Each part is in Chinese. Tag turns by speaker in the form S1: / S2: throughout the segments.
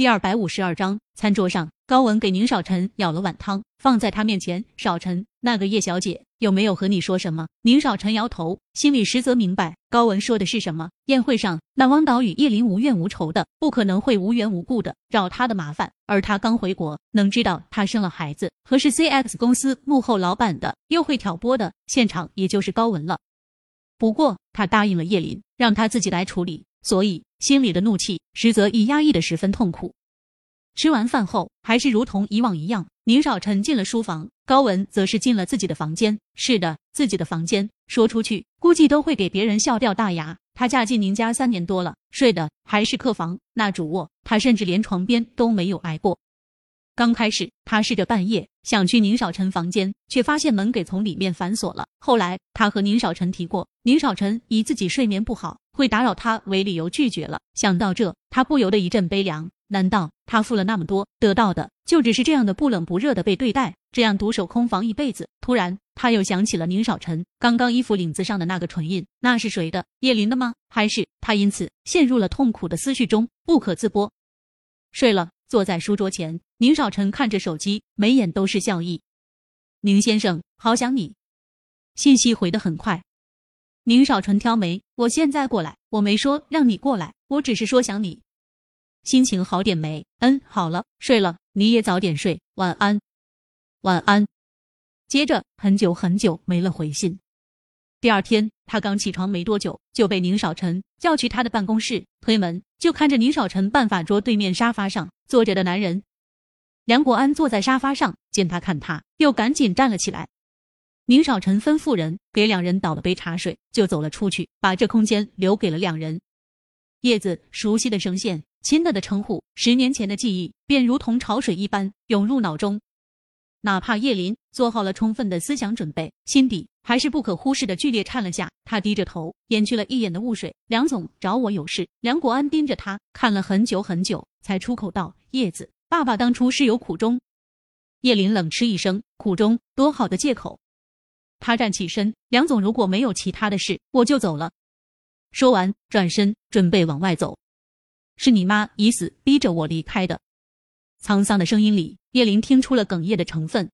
S1: 第二百五十二章，餐桌上，高文给宁少臣舀了碗汤，放在他面前。少臣，那个叶小姐有没有和你说什么？宁少臣摇头，心里实则明白高文说的是什么。宴会上，那汪导与叶林无怨无仇的，不可能会无缘无故的找他的麻烦。而他刚回国，能知道他生了孩子和是 CX 公司幕后老板的，又会挑拨的，现场也就是高文了。不过他答应了叶林，让他自己来处理。所以心里的怒气，实则已压抑的十分痛苦。吃完饭后，还是如同以往一样，宁少臣进了书房，高文则是进了自己的房间。是的，自己的房间，说出去估计都会给别人笑掉大牙。她嫁进宁家三年多了，睡的还是客房那主卧，她甚至连床边都没有挨过。刚开始，她试着半夜想去宁少臣房间，却发现门给从里面反锁了。后来，她和宁少臣提过，宁少臣以自己睡眠不好会打扰他为理由拒绝了。想到这，他不由得一阵悲凉。难道他付了那么多，得到的就只是这样的不冷不热的被对待，这样独守空房一辈子？突然，他又想起了宁少臣刚刚衣服领子上的那个唇印，那是谁的？叶林的吗？还是他因此陷入了痛苦的思绪中，不可自拔？睡了。坐在书桌前，宁少臣看着手机，眉眼都是笑意。宁先生，好想你。信息回得很快。宁少臣挑眉，我现在过来，我没说让你过来，我只是说想你。心情好点没？嗯，好了，睡了，你也早点睡，晚安，晚安。接着很久很久没了回信。第二天，他刚起床没多久，就被宁少晨叫去他的办公室。推门，就看着宁少晨办法桌对面沙发上坐着的男人梁国安坐在沙发上，见他看他，又赶紧站了起来。宁少臣吩咐人给两人倒了杯茶水，就走了出去，把这空间留给了两人。叶子，熟悉的声线，亲的的称呼，十年前的记忆，便如同潮水一般涌入脑中。哪怕叶林做好了充分的思想准备，心底还是不可忽视的剧烈颤了下。他低着头，掩去了一眼的雾水。梁总找我有事。梁国安盯着他看了很久很久，才出口道：“叶子，爸爸当初是有苦衷。”叶林冷嗤一声：“苦衷？多好的借口！”他站起身：“梁总，如果没有其他的事，我就走了。”说完，转身准备往外走。是你妈以死逼着我离开的。沧桑的声音里，叶林听出了哽咽的成分。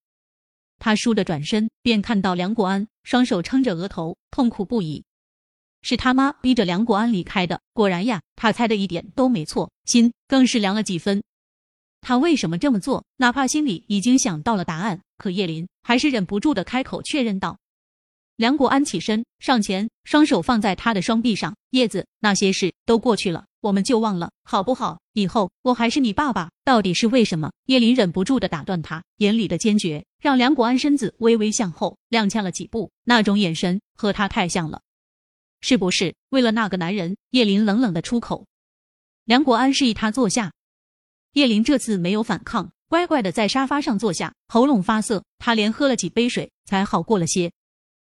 S1: 他倏地转身，便看到梁国安双手撑着额头，痛苦不已。是他妈逼着梁国安离开的。果然呀，他猜的一点都没错，心更是凉了几分。他为什么这么做？哪怕心里已经想到了答案，可叶林还是忍不住的开口确认道。梁国安起身上前，双手放在他的双臂上。叶子，那些事都过去了。我们就忘了，好不好？以后我还是你爸爸。到底是为什么？叶林忍不住的打断他，眼里的坚决让梁国安身子微微向后踉跄了几步，那种眼神和他太像了。是不是为了那个男人？叶林冷冷的出口。梁国安示意他坐下，叶林这次没有反抗，乖乖的在沙发上坐下，喉咙发涩，他连喝了几杯水才好过了些。